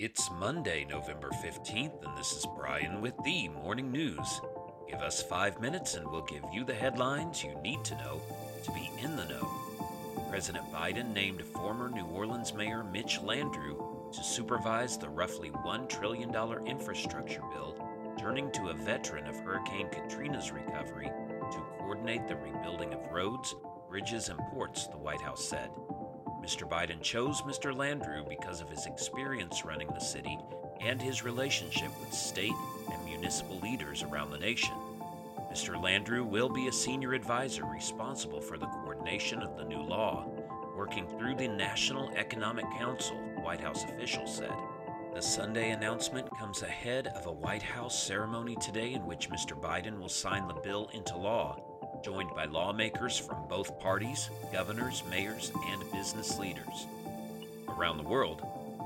It's Monday, November 15th, and this is Brian with the Morning News. Give us five minutes and we'll give you the headlines you need to know to be in the know. President Biden named former New Orleans Mayor Mitch Landrieu to supervise the roughly $1 trillion infrastructure bill, turning to a veteran of Hurricane Katrina's recovery to coordinate the rebuilding of roads, bridges, and ports, the White House said. Mr. Biden chose Mr. Landrieu because of his experience running the city and his relationship with state and municipal leaders around the nation. Mr. Landrieu will be a senior advisor responsible for the coordination of the new law, working through the National Economic Council, White House officials said. The Sunday announcement comes ahead of a White House ceremony today in which Mr. Biden will sign the bill into law joined by lawmakers from both parties, governors, mayors, and business leaders. Around the world,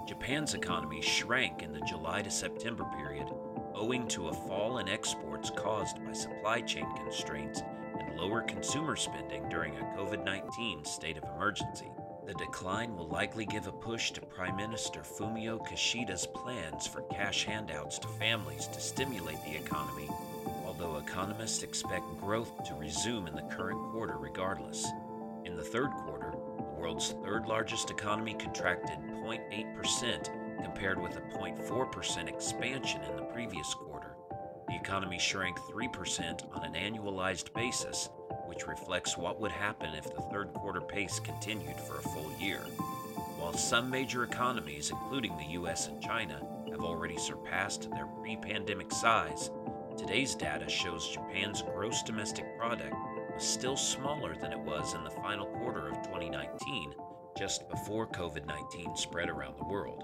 Japan's economy shrank in the July to September period owing to a fall in exports caused by supply chain constraints and lower consumer spending during a COVID 19 state of emergency. The decline will likely give a push to Prime Minister Fumio Kishida's plans for cash handouts to families to stimulate the economy economists expect growth to resume in the current quarter regardless. In the third quarter, the world's third largest economy contracted 0.8% compared with a 0.4% expansion in the previous quarter. The economy shrank 3% on an annualized basis, which reflects what would happen if the third quarter pace continued for a full year. While some major economies, including the US and China, have already surpassed their pre pandemic size, Today's data shows Japan's gross domestic product was still smaller than it was in the final quarter of 2019, just before COVID 19 spread around the world.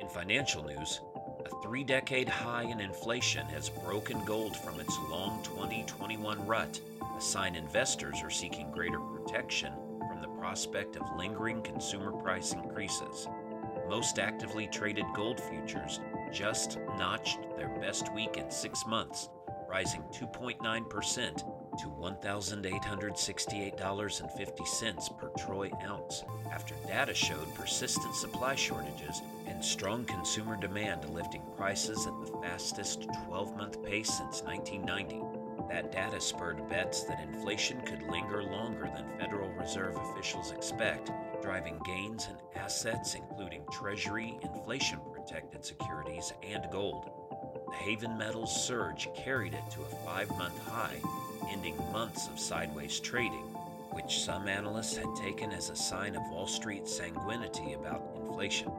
In financial news, a three decade high in inflation has broken gold from its long 2021 rut, a sign investors are seeking greater protection from the prospect of lingering consumer price increases. Most actively traded gold futures just notched their best week in six months, rising 2.9% to $1,868.50 per troy ounce after data showed persistent supply shortages and strong consumer demand lifting prices at the fastest 12 month pace since 1990. That data spurred bets that inflation could linger longer than Federal Reserve officials expect, driving gains in assets including Treasury, inflation protected securities, and gold. The Haven Metals surge carried it to a five month high, ending months of sideways trading, which some analysts had taken as a sign of Wall Street's sanguinity about inflation.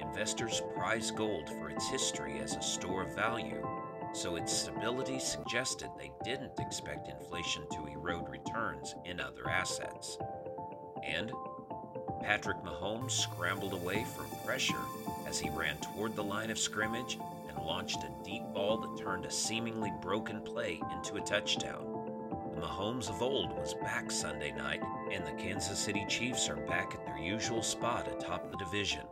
Investors prize gold for its history as a store of value, so its stability suggested they didn't expect inflation to erode returns in other assets. And Patrick Mahomes scrambled away from pressure as he ran toward the line of scrimmage and launched a deep ball that turned a seemingly broken play into a touchdown. The Mahomes of old was back Sunday night, and the Kansas City Chiefs are back at their usual spot atop the division.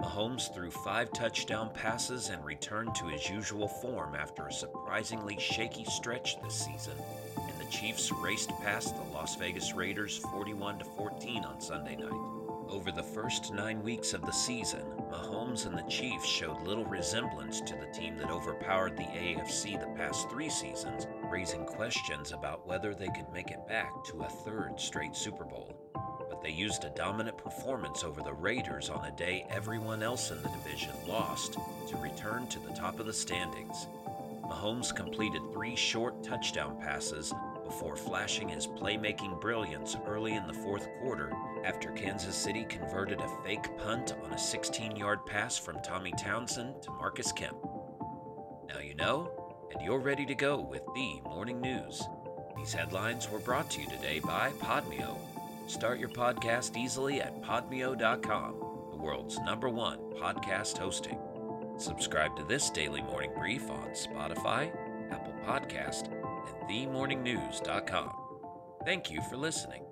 Mahomes threw five touchdown passes and returned to his usual form after a surprisingly shaky stretch this season, and the Chiefs raced past the Las Vegas Raiders 41 14 on Sunday night. Over the first nine weeks of the season, Mahomes and the Chiefs showed little resemblance to the team that overpowered the AFC the past three seasons, raising questions about whether they could make it back to a third straight Super Bowl. But they used a dominant performance over the Raiders on a day everyone else in the division lost to return to the top of the standings. Mahomes completed three short touchdown passes before flashing his playmaking brilliance early in the fourth quarter after Kansas City converted a fake punt on a 16 yard pass from Tommy Townsend to Marcus Kemp. Now you know, and you're ready to go with the morning news. These headlines were brought to you today by Podmeo. Start your podcast easily at podmeo.com, the world's number one podcast hosting. Subscribe to this daily morning brief on Spotify, Apple Podcast, themorningnews.com. Thank you for listening.